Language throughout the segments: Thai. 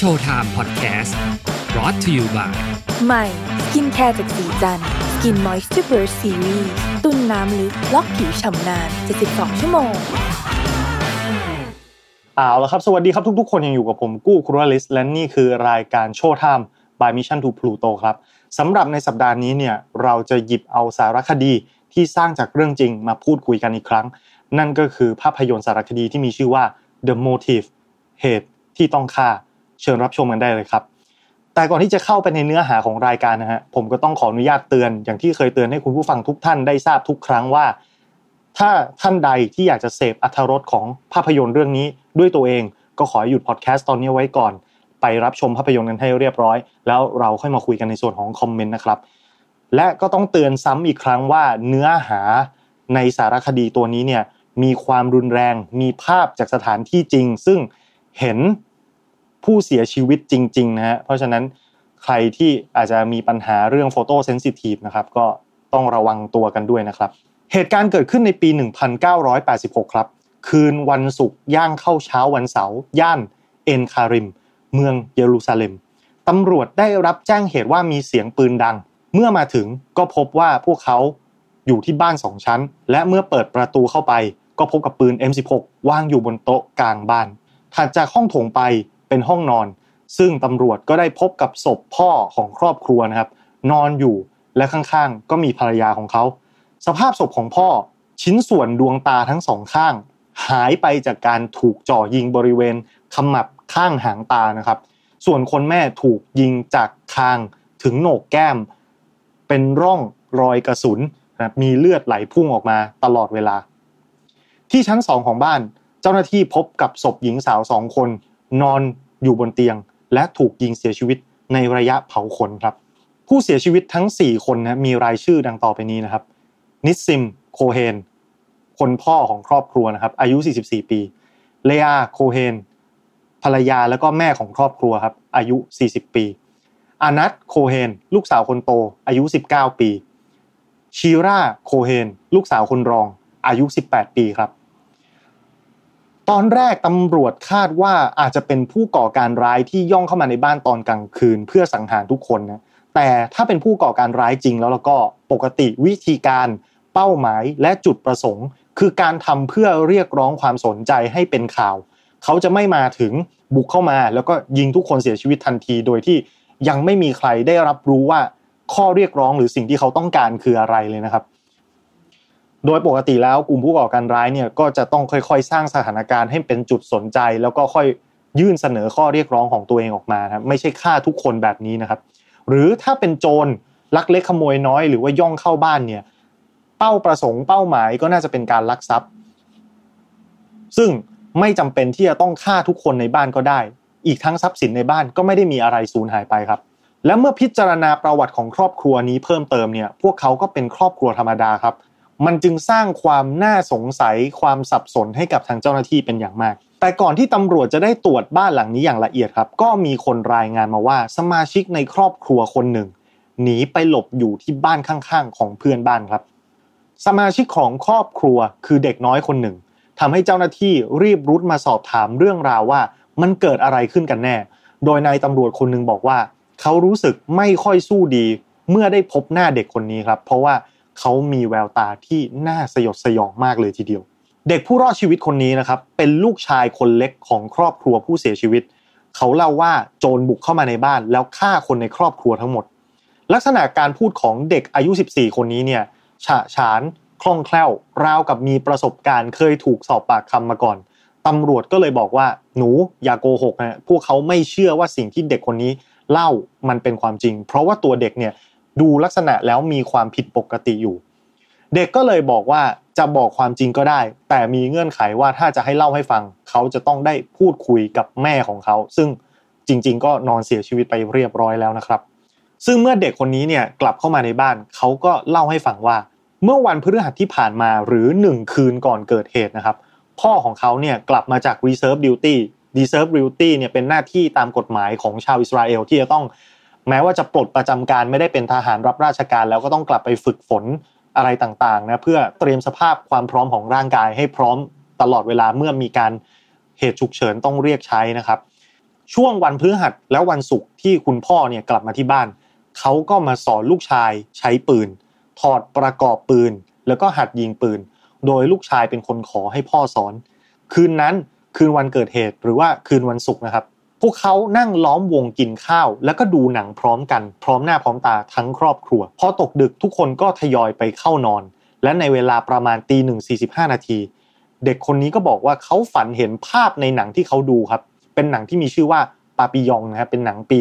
Showtime Podcast brought to you by ใหม่สกินแคร์จากศรีจันทร์ Skin Moisture Burst Series ตุนน้ำลึกล็อกผิวฉ่ำนาน 72 ชั่วโมงเอาละครับ สวัสดีครับทุกๆ คนยังอยู่กับผมกู้ครูลิสและนี่คือรายการโชว์ไทม์ by Mission to Pluto ครับสำหรับในสัปดาห์นี้เนี่ยเราจะหยิบเอาสารคดีที่สร้างจากเรื่องจริงมาพูดคุยกันอีกครั้ง นั่นก็คือภาพยนตร์สารคดีที่มีชื่อว่า The Motive เหตุที่ต้องฆ่า เชิญรับชมกันได้เลยครับ แต่ก่อนที่จะเข้าไปในเนื้อหาของรายการนะฮะผมก็ต้องขออนุญาตเตือนอย่างที่เคยเตือนให้คุณผู้ฟังทุกท่านได้ทราบทุกครั้งว่า ถ้าท่านใดที่อยากจะเสพอัธรสของภาพยนตร์เรื่องนี้ด้วยตัวเองก็ขอหยุดพอดแคสต์ตอนนี้ไว้ก่อน ไปรับชมภาพยนตร์กันให้เรียบร้อย แล้วเราค่อยมาคุยกันในส่วนของคอมเมนต์นะครับและก็ต้องเตือนซ้ำอีกครั้งว่าเนื้อหาในสารคดีตัวนี้เนี่ยมีความรุนแรง มีภาพจากสถานที่จริง ซึ่งเห็น ผู้เสียชีวิตจริง ๆ นะฮะเพราะฉะนั้นใครที่อาจจะมีปัญหาเรื่องโฟโต้เซนซิทีฟนะครับก็ต้องระวังตัวกันด้วยนะครับ เหตุการณ์เกิดขึ้นในปี 1986 ครับ คืนวันศุกร์ย่างเข้าเช้าวันเสาร์ย่านเอ็นคาริม เมืองเยรูซาเล็มตำรวจได้รับแจ้งเหตุว่ามีเสียงปืนดัง เมื่อมาถึงก็พบว่าพวกเขาอยู่ที่บ้านสองชั้น และเมื่อเปิดประตูเข้าไป ก็พบกับปืน M16 วางอยู่บนโต๊ะกลางบ้านถัดจากห้องโถงไป เป็นห้องนอน ซึ่งตำรวจก็ได้พบกับศพพ่อของครอบครัวนะครับ นอนอยู่และข้างๆ ก็มีภรรยาของเขา สภาพศพของพ่อชิ้นส่วนดวงตาทั้งสองข้าง หายไปจากการถูกจ่อยิงบริเวณขมับข้างหางตานะครับ ส่วนคนแม่ถูกยิงจากคางถึงโหนกแก้ม เป็นร่องรอยกระสุนนะมีเลือดไหลพุ่งออกมาตลอดเวลา ที่ชั้นสองของบ้าน เจ้าหน้าที่พบกับศพหญิงสาวสองคน นอนอยู่บนเตียง และถูกยิงเสียชีวิตในระยะเผาขนครับ ผู้เสียชีวิตทั้ง 4 คนนะมีรายชื่อดังต่อไปนี้นะครับ นิสซิม โคเฮน คนพ่อของครอบครัวนะครับ อายุ 44 ปี เลอา โคเฮน ภรรยาแล้วก็แม่ของครอบครัวครับ อายุ 40 ปี อานัท โคเฮน ลูกสาวคนโต อายุ 19 ปี ชีรา โคเฮน ลูกสาวคนรอง อายุ 18 ปีครับ ตอนแรกตำรวจคาดว่าอาจจะเป็นผู้ก่อการร้ายที่ย่องเข้ามาในบ้านตอนกลางคืน เพื่อสังหารทุกคนนะแต่ถ้าเป็นผู้ก่อการร้ายจริงแล้วแล้วก็ปกติวิธีการเป้าหมายและจุดประสงค์ คือการทำเพื่อเรียกร้องความสนใจให้เป็นข่าว เขาจะไม่มาถึงบุกเข้ามา แล้วก็ยิงทุกคนเสียชีวิตทันที โดยที่ยังไม่มีใครได้รับรู้ว่าข้อเรียกร้องหรือสิ่งที่เขาต้องการคืออะไรเลยนะครับ โดยปกติแล้วกลุ่มผู้ก่อการร้ายเนี่ยก็จะต้องค่อยๆ สร้างสถานการณ์ให้เป็นจุดสนใจ แล้วก็ค่อยยื่นเสนอข้อเรียกร้องของตัวเองออกมาครับไม่ใช่ฆ่าทุกคนแบบนี้นะครับ หรือถ้าเป็นโจรลักเล็กขโมยน้อยหรือว่าย่องเข้าบ้านเนี่ยเป้าประสงค์เป้าหมายก็น่าจะเป็นการลักทรัพย์ ซึ่งไม่จำเป็นที่จะต้องฆ่าทุกคนในบ้านก็ได้ อีกทั้งทรัพย์สินในบ้านก็ไม่ได้มีอะไรสูญหายไปครับ และเมื่อพิจารณาประวัติของครอบครัวนี้เพิ่มเติมเนี่ยพวกเขาก็เป็นครอบครัวธรรมดาครับ มันจึงสร้างความน่าสงสัยความสับสนให้กับทางเจ้าหน้าที่เป็นอย่างมาก แต่ก่อนที่ตำรวจจะได้ตรวจบ้านหลังนี้อย่างละเอียดครับ ก็มีคนรายงานมาว่าสมาชิกในครอบครัวคนหนึ่งหนีไปหลบอยู่ที่บ้านข้างๆ ของเพื่อนบ้านครับ สมาชิกของครอบครัวคือเด็กน้อยคนหนึ่งทำให้เจ้าหน้าที่รีบรุดมาสอบถามเรื่องราวว่ามันเกิดอะไรขึ้นกันแน่ โดยนายตำรวจคนหนึ่งบอกว่า เขารู้สึกไม่ค่อยสู้ดีเมื่อได้พบหน้าเด็กคนนี้ครับ เพราะว่า เขามีแววตาที่น่าสยดสยองมากเลยทีเดียว เด็กผู้รอดชีวิตคนนี้นะครับเป็นลูกชายคนเล็กของครอบครัวผู้เสียชีวิต เขาเล่าว่าโจรบุกเข้ามาในบ้าน แล้วฆ่าคนในครอบครัวทั้งหมด ลักษณะการพูดของเด็กอายุ 14 คนนี้เนี่ยฉะฉานคล่องแคล่วราวกับมีประสบการณ์เคยถูกสอบปากคำมาก่อนตำรวจก็เลยบอกว่าหนูอย่าโกหกนะพวกเขาไม่เชื่อว่าสิ่งที่เด็กคนนี้เล่ามันเป็นความจริง เพราะว่าตัวเด็กเนี่ย ดูลักษณะแล้วมีความผิดปกติอยู่ เด็กก็เลยบอกว่าจะบอกความจริงก็ได้ แต่มีเงื่อนไขว่าถ้าจะให้เล่าให้ฟัง เขาจะต้องได้พูดคุยกับแม่ของเขา ซึ่งจริง ๆ ก็นอนเสียชีวิตไปเรียบร้อยแล้วนะครับ ซึ่งเมื่อเด็กคนนี้เนี่ยกลับเข้ามาในบ้าน เขาก็เล่าให้ฟังว่า เมื่อวันพฤหัสที่ผ่านมาหรือหนึ่งคืนก่อนเกิดเหตุนะครับ พ่อของเขาเนี่ยกลับมาจาก reserve duty reserve duty เนี่ยเป็นหน้าที่ตามกฎหมายของชาวอิสราเอลที่จะต้อง แม้ว่าจะปลดประจำการไม่ได้เป็นทหารรับราชการ แล้วก็ต้องกลับไปฝึกฝนอะไรต่างๆนะเพื่อเตรียมสภาพความพร้อมของร่างกายให้พร้อมตลอดเวลาเมื่อมีการเหตุฉุกเฉินต้องเรียกใช้นะครับ ช่วงวันพฤหัสและวันศุกร์ที่คุณพ่อเนี่ยกลับมาที่บ้านเขาก็มาสอนลูกชายใช้ปืน ถอดประกอบปืน แล้วก็หัดยิงปืน โดยลูกชายเป็นคนขอให้พ่อสอน คืนนั้นคืนวันเกิดเหตุหรือว่าคืนวันศุกร์นะครับ พวกเขานั่งล้อมวงกินข้าว แล้วก็ดูหนังพร้อมกันพร้อมหน้าพร้อมตาทั้งครอบครัว พอตกดึกทุกคนก็ทยอยไปเข้านอน และในเวลาประมาณตีหนึ่งสี่สิบห้านาที เด็กคนนี้ก็บอกว่าเขาฝันเห็นภาพในหนังที่เขาดูครับ เป็นหนังที่มีชื่อว่าปาปิยองนะครับเป็นหนังปี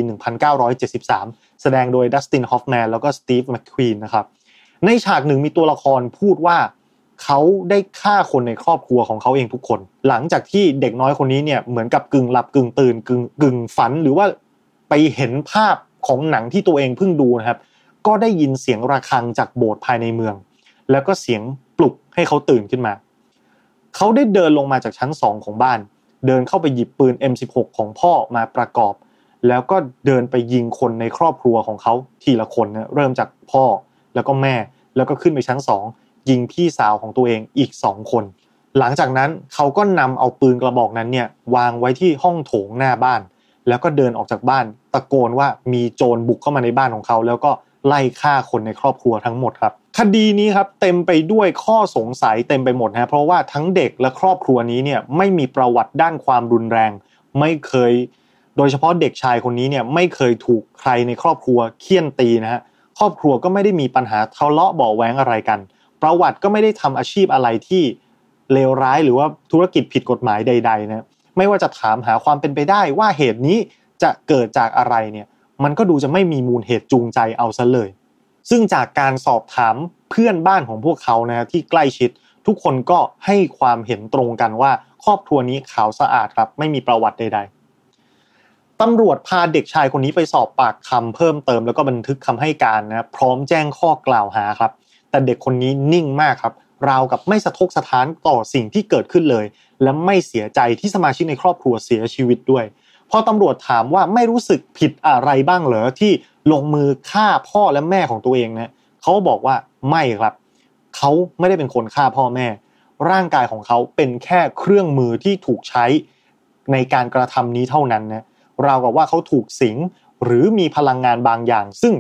1973 แสดงโดยดัสตินฮอฟแมนแล้วก็สตีฟแมคควีนนะครับในฉากหนึ่งมีตัวละครพูดว่า เขาได้ฆ่าคนในครอบครัวของเขาเองทุกคน หลังจากที่เด็กน้อยคนนี้เนี่ยเหมือนกับกึ่งหลับกึ่งตื่นกึ่งกึ่งฝัน หรือว่าไปเห็นภาพของหนังที่ตัวเองเพิ่งดูนะครับ ก็ได้ยินเสียงระฆังจากโบสถ์ภายในเมือง แล้วก็เสียงปลุกให้เขาตื่นขึ้นมา เขาได้เดินลงมาจากชั้นสองของบ้าน เดินเข้าไปหยิบปืน M16 ของพ่อมาประกอบ แล้วก็เดินไปยิงคนในครอบครัวของเขาทีละคนนะเริ่มจากพ่อแล้วก็แม่แล้วก็ขึ้นไปชั้นสอง ยิงพี่สาวของตัวเองอีกสองคน หลังจากนั้นเขาก็นำเอาปืนกระบอกนั้นเนี่ยวางไว้ที่ห้องโถงหน้าบ้าน แล้วก็เดินออกจากบ้าน ตะโกนว่ามีโจรบุกเข้ามาในบ้านของเขา แล้วก็ไล่ฆ่าคนในครอบครัวทั้งหมดครับ คดีนี้ครับเต็มไปด้วยข้อสงสัยเต็มไปหมดนะเพราะว่าทั้งเด็กและครอบครัวนี้เนี่ยไม่มีประวัติด้านความรุนแรง ไม่เคย โดยเฉพาะเด็กชายคนนี้เนี่ยไม่เคยถูกใครในครอบครัวเคี่ยนตีนะฮะครอบครัวก็ไม่ได้มีปัญหาทะเลาะเบาแหวงอะไรกัน ประวัติก็ไม่ได้ทำอาชีพอะไรที่เลวร้ายหรือว่าธุรกิจผิดกฎหมายใด ๆ นะไม่ว่าจะถามหาความเป็นไปได้ว่าเหตุนี้จะเกิดจากอะไรเนี่ยมันก็ดูจะไม่มีมูลเหตุจูงใจเอาซะเลย ซึ่งจากการสอบถามเพื่อนบ้านของพวกเขานะที่ใกล้ชิด ทุกคนก็ให้ความเห็นตรงกันว่า ครอบครัวนี้ขาวสะอาดครับไม่มีประวัติใด ๆตำรวจพาเด็กชายคนนี้ไปสอบปากคำเพิ่มเติมแล้วก็บันทึกคำให้การนะพร้อมแจ้งข้อกล่าวหาครับ แต่เด็กคนนี้นิ่งมากครับราวกับไม่สะทกสะท้านต่อสิ่งที่เกิดขึ้นเลย และไม่เสียใจที่สมาชิกในครอบครัวเสียชีวิตด้วย พอตำรวจถามว่าไม่รู้สึกผิดอะไรบ้างเหรอที่ลงมือฆ่าพ่อและแม่ของตัวเองเนะเขาบอกว่าไม่ครับ เขาไม่ได้เป็นคนฆ่าพ่อแม่ ร่างกายของเขาเป็นแค่เครื่องมือที่ถูกใช้ในการกระทำนี้เท่านั้นนะราวกับว่าเขาถูกสิงหรือมีพลังงานบางอย่าง ซึ่ง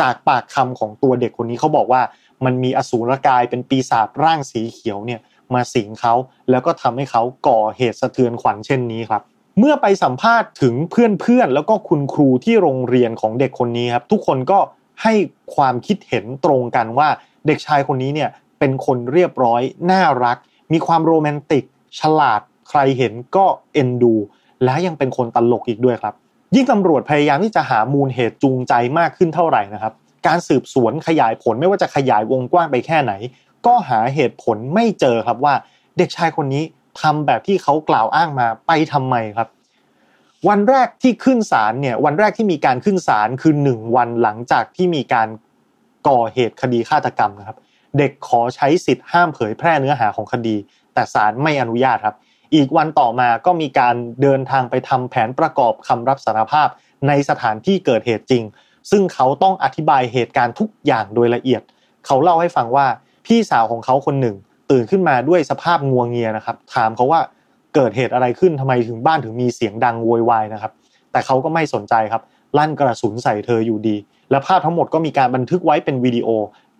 จากปากคำของตัวเด็กคนนี้เขาบอกว่า มันมีอสูรกายเป็นปีศาจร่างสีเขียวเนี่ยมาสิงเขาแล้วก็ทำให้เขาก่อเหตุสะเทือนขวัญเช่นนี้ครับ เมื่อไปสัมภาษณ์ถึงเพื่อนๆแล้วก็คุณครูที่โรงเรียนของเด็กคนนี้ครับ ทุกคนก็ให้ความคิดเห็นตรงกันว่าเด็กชายคนนี้เนี่ยเป็นคนเรียบร้อยน่ารัก มีความโรแมนติก ฉลาดใครเห็นก็เอ็นดู และยังเป็นคนตลกอีกด้วยครับ ยิ่งตำรวจพยายามที่จะหามูลเหตุจูงใจมากขึ้นเท่าไหร่นะครับ การสืบสวนขยายผลไม่ว่าจะขยายวงกว้างไปแค่ไหน ก็หาเหตุผลไม่เจอครับว่าเด็กชายคนนี้ทำแบบที่เขากล่าวอ้างมาไปทำไมครับ วันแรกที่ขึ้นศาลเนี่ยวันแรกที่มีการขึ้นศาลคือหนึ่งวันหลังจากที่มีการก่อเหตุคดีฆาตกรรมนะครับ เด็กขอใช้สิทธิ์ห้ามเผยแพร่เนื้อหาของคดี แต่ศาลไม่อนุญาตครับ อีกวันต่อมาก็มีการเดินทางไปทำแผนประกอบคำรับสารภาพในสถานที่เกิดเหตุจริง ซึ่งเขาต้องอธิบายเหตุการณ์ทุกอย่างโดยละเอียด เขาเล่าให้ฟังว่าพี่สาวของเขาคนหนึ่ง ตื่นขึ้นมาด้วยสภาพงัวงเงียนะครับ ถามเขาว่าเกิดเหตุอะไรขึ้นทำไมถึงบ้านถึงมีเสียงดังโวยวายนะครับ แต่เขาก็ไม่สนใจครับลั่นกระสุนใส่เธออยู่ดี และภาพทั้งหมดก็มีการบันทึกไว้เป็นวิดีโอ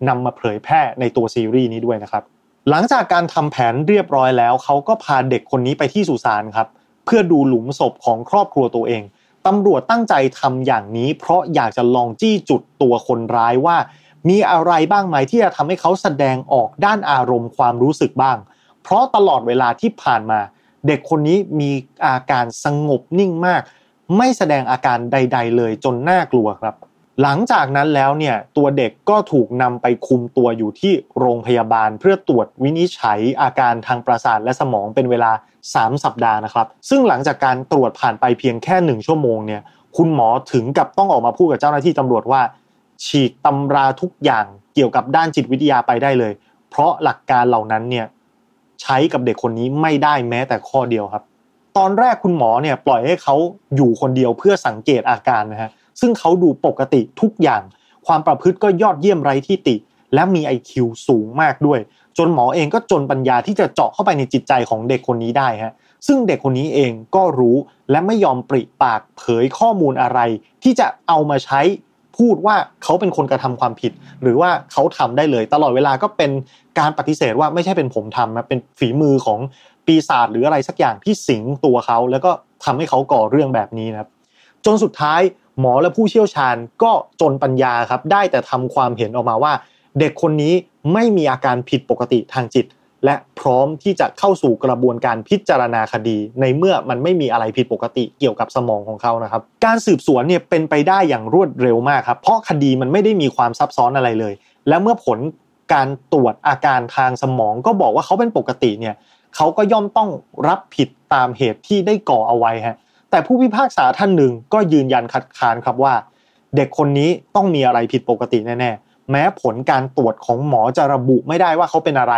นำมาเผยแพร่ในตัวซีรีส์นี้ด้วยนะครับ หลังจากการทำแผนเรียบร้อยแล้ว เขาก็พาเด็กคนนี้ไปที่สุสานครับ เพื่อดูหลุมศพของครอบครัวตัวเอง ตำรวจตั้งใจทำอย่างนี้ เพราะอยากจะลองจี้จุดตัวคนร้ายว่า มีอะไรบ้างไหมที่จะทำให้เขาแสดงออกด้านอารมณ์ความรู้สึกบ้าง เพราะตลอดเวลาที่ผ่านมา เด็กคนนี้มีอาการสงบนิ่งมาก ไม่แสดงอาการใด ๆ เลยจนน่ากลัวครับ หลังจากนั้นแล้วเนี่ยตัวเด็กก็ถูกนำไปคุมตัวอยู่ที่โรงพยาบาลเพื่อตรวจวินิจฉัยอาการทางประสาทและสมองเป็นเวลา 3 สัปดาห์นะครับ ซึ่งหลังจากการตรวจผ่านไปเพียงแค่ 1 ชั่วโมงเนี่ย คุณหมอถึงกับต้องออกมาพูดกับเจ้าหน้าที่ตำรวจว่า ฉีกตำราทุกอย่างเกี่ยวกับด้านจิตวิทยาไปได้เลย เพราะหลักการเหล่านั้นเนี่ยใช้กับเด็กคนนี้ไม่ได้แม้แต่ข้อเดียวครับ ตอนแรกคุณหมอเนี่ยปล่อยให้เขาอยู่คนเดียวเพื่อสังเกตอาการนะฮะซึ่งเขาดูปกติทุกอย่าง ความประพฤติก็ยอดเยี่ยมไร้ที่ติ และมี IQ สูงมากด้วย จนหมอเองก็จนปัญญาที่จะเจาะเข้าไปในจิตใจของเด็กคนนี้ได้ฮะซึ่งเด็กคนนี้เองก็รู้และไม่ยอมปริปากเผยข้อมูลอะไร ที่จะเอามาใช้พูดว่าเขาเป็นคนกระทำความผิด หรือว่าเขาทำได้เลย ตลอดเวลาก็เป็นการปฏิเสธว่าไม่ใช่เป็นผมทำนะเป็นฝีมือของปีศาจหรืออะไรสักอย่างที่สิงตัวเขา แล้วก็ทำให้เขาก่อเรื่องแบบนี้นะครับ จนสุดท้ายหมอและผู้เชี่ยวชาญก็จนปัญญาครับได้แต่ทำความเห็นออกมาว่า เด็กคนนี้ไม่มีอาการผิดปกติทางจิต และพร้อมที่จะเข้าสู่กระบวนการพิจารณาคดี ในเมื่อมันไม่มีอะไรผิดปกติเกี่ยวกับสมองของเขานะครับ การสืบสวนเนี่ยเป็นไปได้อย่างรวดเร็วมากครับเพราะคดีมันไม่ได้มีความซับซ้อนอะไรเลย และเมื่อผลการตรวจอาการทางสมองก็บอกว่าเขาเป็นปกติเนี่ยเขาก็ย่อมต้องรับผิดตามเหตุที่ได้ก่อเอาไว้ฮะแต่ผู้พิพากษาท่านหนึ่งก็ยืนยันคัดค้านครับว่า เด็กคนนี้ต้องมีอะไรผิดปกติแน่ๆ แม้ผลการตรวจของหมอจะระบุไม่ได้ว่าเขาเป็นอะไร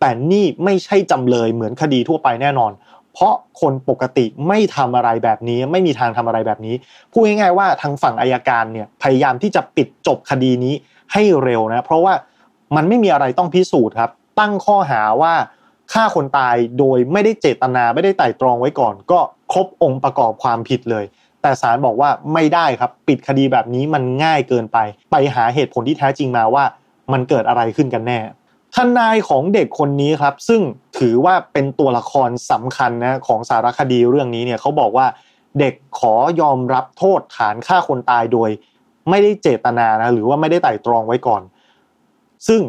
แต่นี่ไม่ใช่จำเลยเหมือนคดีทั่วไปแน่นอน เพราะคนปกติไม่ทำอะไรแบบนี้ ไม่มีทางทำอะไรแบบนี้พูดง่ายๆว่าทางฝั่งอายการเนี่ยพยายามที่จะปิดจบคดีนี้ให้เร็วนะเพราะว่ามันไม่มีอะไรต้องพิสูจน์ครับ ตั้งข้อหาว่าฆ่าคนตายโดยไม่ได้เจตนาไม่ได้ไต่ตรองไว้ก่อน ก็ครบองค์ประกอบความผิดเลย แต่ศาลบอกว่าไม่ได้ครับ ปิดคดีแบบนี้มันง่ายเกินไป ไปหาเหตุผลที่แท้จริงมาว่า มันเกิดอะไรขึ้นกันแน่ทนายของเด็กคนนี้ครับ ซึ่งถือว่าเป็นตัวละครสำคัญนะของสารคดีเรื่องนี้เนี่ยเขาบอกว่าเด็กขอยอมรับโทษฐานฆ่าคนตายโดย ไม่ได้เจตนานะหรือว่าไม่ได้ไต่ตรองไว้ก่อน ซึ่ง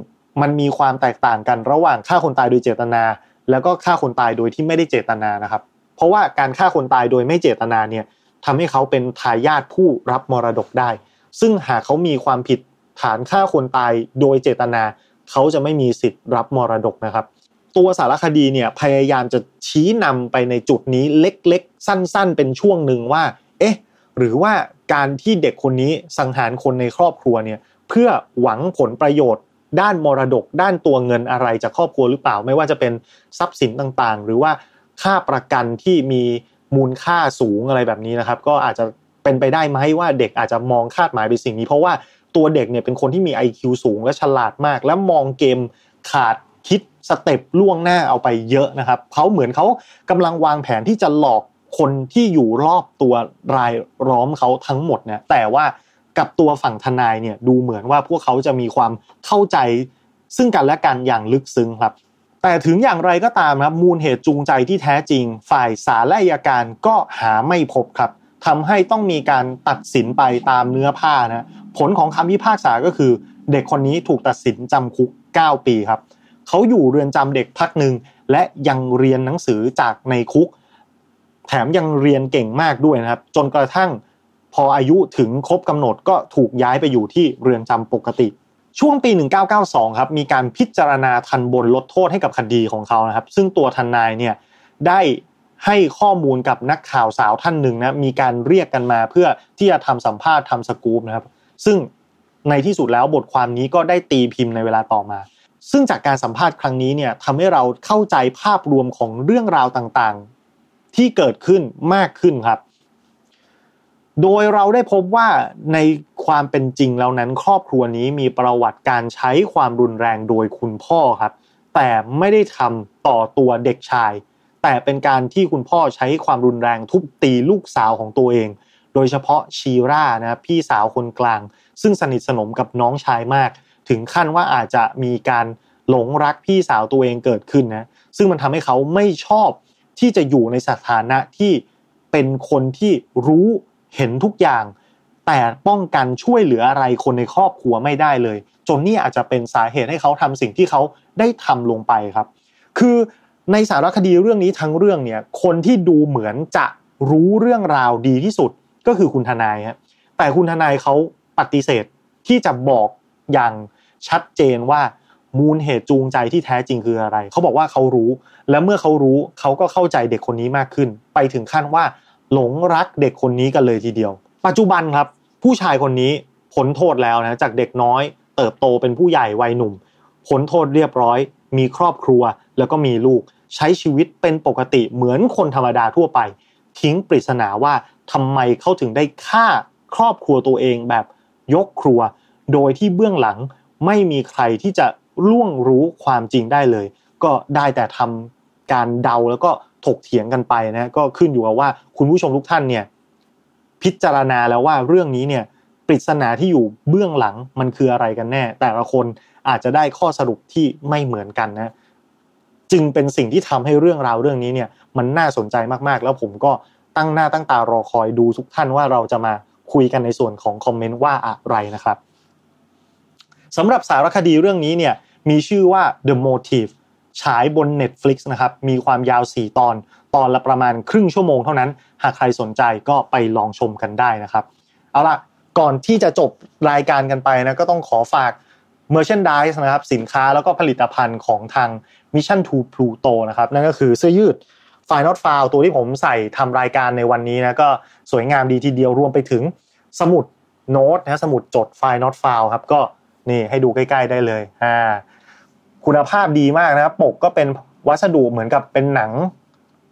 มันมีความแตกต่างกันระหว่างฆ่าคนตายโดยเจตนา แล้วก็ฆ่าคนตายโดยที่ไม่ได้เจตนานะครับ เพราะว่าการฆ่าคนตายโดยไม่เจตนาเนี่ย ทำให้เขาเป็นทายาทผู้รับมรดกได้ ซึ่งหากเขามีความผิดฐานฆ่าคนตายโดยเจตนา เขาจะไม่มีสิทธิ์รับมรดกนะครับ ตัวสารคดีเนี่ยพยายามจะชี้นำไปในจุดนี้เล็กๆ สั้นๆ เป็นช่วงหนึ่งว่า เอ๊ะ หรือว่าการที่เด็กคนนี้สังหารคนในครอบครัวเนี่ยเพื่อหวังผลประโยชน์ ด้านมรดก ด้านตัวเงินอะไรจากครอบครัวหรือเปล่า ไม่ว่าจะเป็นทรัพย์สินต่างๆ หรือว่าค่าประกันที่มี มูลค่าสูงอะไรแบบนี้นะครับ ก็อาจจะเป็นไปได้ไหมว่าเด็กอาจจะมองคาดหมายไปสิ่งนี้ เพราะว่าตัวเด็กเนี่ยเป็นคนที่มี IQ สูงและฉลาดมาก และมองเกมขาดคิดสเต็ปล่วงหน้าเอาไปเยอะนะครับเขาเหมือนเขากำลังวางแผนที่จะหลอกคนที่อยู่รอบตัวรายล้อมเขาทั้งหมดเนะแต่ว่ากับตัวฝั่งทนายเนี่ยดูเหมือนว่าพวกเขาจะมีความเข้าใจซึ่งกันและกันอย่างลึกซึ้งครับ แต่ถึงอย่างไรก็ตามครับมูลเหตุจูงใจที่แท้จริง ฝ่ายศาลและอัยการก็หาไม่พบครับทำให้ต้องมีการตัดสินไปตามเนื้อผ้านะผลของคำพิพากษาก็คือ เด็กคนนี้ถูกตัดสินจำคุก 9 ปีครับเขาอยู่เรือนจำเด็กพักหนึ่งและยังเรียนหนังสือจากในคุก แถมยังเรียนเก่งมากด้วยนะครับ จนกระทั่งพออายุถึงครบกำหนดก็ถูกย้ายไปอยู่ที่เรือนจำปกติ ช่วงปี 1992 ครับมีการพิจารณาทันบนลดโทษให้กับคดีของเขานะครับ ซึ่งตัวทนายเนี่ยได้ให้ข้อมูลกับนักข่าวสาวท่านหนึ่งนะมีการเรียกกันมาเพื่อที่จะทำสัมภาษณ์ทำสกู๊ปนะครับ ซึ่งในที่สุดแล้วบทความนี้ก็ได้ตีพิมพ์ในเวลาต่อมา ซึ่งจากการสัมภาษณ์ครั้งนี้เนี่ยทำให้เราเข้าใจภาพรวมของเรื่องราวต่างๆ ที่เกิดขึ้นมากขึ้นครับ โดยเราได้พบว่าใน ความเป็นจริงแล้วนั้นครอบครัวนี้มีประวัติการใช้ความรุนแรงโดยคุณพ่อครับ แต่ไม่ได้ทำต่อตัวเด็กชาย แต่เป็นการที่คุณพ่อใช้ความรุนแรงทุบตีลูกสาวของตัวเอง โดยเฉพาะชีร่านะพี่สาวคนกลาง ซึ่งสนิทสนมกับน้องชายมาก ถึงขั้นว่าอาจจะมีการหลงรักพี่สาวตัวเองเกิดขึ้นนะซึ่งมันทำให้เขาไม่ชอบที่จะอยู่ในสถานะที่เป็นคนที่รู้เห็นทุกอย่าง แต่ป้องกันช่วยเหลืออะไรคนในครอบครัวไม่ได้เลย จนนี่อาจจะเป็นสาเหตุให้เขาทำสิ่งที่เขาได้ทำลงไปครับ คือในสารคดีเรื่องนี้ทั้งเรื่องเนี่ยคนที่ดูเหมือนจะรู้เรื่องราวดีที่สุดก็คือคุณทนายฮะแต่คุณทนายเขาปฏิเสธที่จะบอกอย่างชัดเจนว่ามูลเหตุจูงใจที่แท้จริงคืออะไร เขาบอกว่าเขารู้ และเมื่อเขารู้เขาก็เข้าใจเด็กคนนี้มากขึ้น ไปถึงขั้นว่า หลงรักเด็กคนนี้กันเลยทีเดียว ปัจจุบันครับ ผู้ชายคนนี้พ้นโทษแล้วนะจากเด็กน้อย เติบโตเป็นผู้ใหญ่วัยหนุ่มพ้นโทษเรียบร้อย มีครอบครัวแล้วก็มีลูก ใช้ชีวิตเป็นปกติเหมือนคนธรรมดาทั่วไป ทิ้งปริศนาว่าทำไมเขาถึงได้ฆ่าครอบครัวตัวเองแบบยกครัว โดยที่เบื้องหลังไม่มีใครที่จะล่วงรู้ความจริงได้เลย ก็ได้แต่ทำการเดาแล้วก็ถกเถียงกันไปนะก็ขึ้นอยู่กับว่าคุณผู้ชมทุกท่านเนี่ย พิจารณาแล้วว่าเรื่องนี้เนี่ยปริศนาที่อยู่เบื้องหลังมันคืออะไรกันแน่ แต่ละคนอาจจะได้ข้อสรุปที่ไม่เหมือนกันนะจึงเป็นสิ่งที่ทำให้เรื่องราวเรื่องนี้เนี่ยมันน่าสนใจมากๆ แล้วผมก็ตั้งหน้าตั้งตารอคอยดูทุกท่านว่าเราจะมาคุยกันในส่วนของคอมเมนต์ว่าอะไรนะครับสำหรับสารคดีเรื่องนี้เนี่ยมีชื่อว่า The Motive ฉายบน Netflix นะครับ มีความยาว 4 ตอน ตอนละประมาณครึ่งชั่วโมงเท่านั้น หากใครสนใจก็ไปลองชมกันได้นะครับ เอาล่ะ ก่อนที่จะจบรายการกันไปนะ ก็ต้องขอฝาก Merchandise นะครับ สินค้าแล้วก็ผลิตภัณฑ์ของทาง Mission to Pluto นะครับ นั่นก็คือเสื้อยืด f i n a l f i l e ตัวที่ผมใส่ทำรายการในวันนี้นะ ก็สวยงามดีทีเดียว รวมไปถึงสมุดโน้ตนะ สมุดจด f i n a l f i l e ครับ ก็นี่ให้ดูใกล้ ๆ ได้เลยอ่า คุณภาพดีมากนะครับปกก็เป็นวัสดุเหมือนกับเป็นหนัง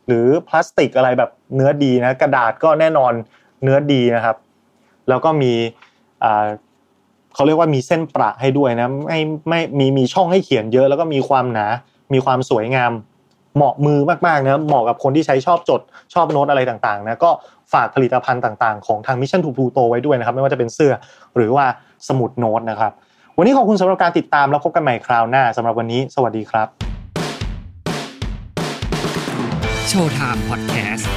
หรือพลาสติกอะไรแบบเนื้อดีนะกระดาษก็แน่นอนเนื้อดีนะครับ แล้วก็มีเขาเรียกว่ามีเส้นประให้ด้วยนะไม่ไม่มีมีช่องให้เขียนเยอะ แล้วก็มีความหนา มีความสวยงาม เหมาะมือมากๆนะเหมาะกับคนที่ใช้ชอบจดชอบโน้ตอะไรต่างๆนะก็ฝากผลิตภัณฑ์ต่างๆ ของทาง Mission to Pluto ไว้ด้วยนะครับ ไม่ว่าจะเป็นเสื้อหรือว่าสมุดโน้ตนะครับ วันนี้ขอบคุณสำหรับการติดตามแล้วพบกันใหม่คราวหน้าสำหรับวันนี้ สวัสดีครับโชว์ไทม์พอดแคสต์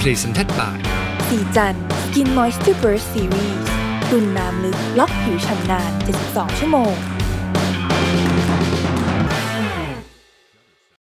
Presented by สีจัน Skin Moisture Burst Series ตุ่นน้ำลึกล็อกผิวชำนาน 72 ชั่วโมง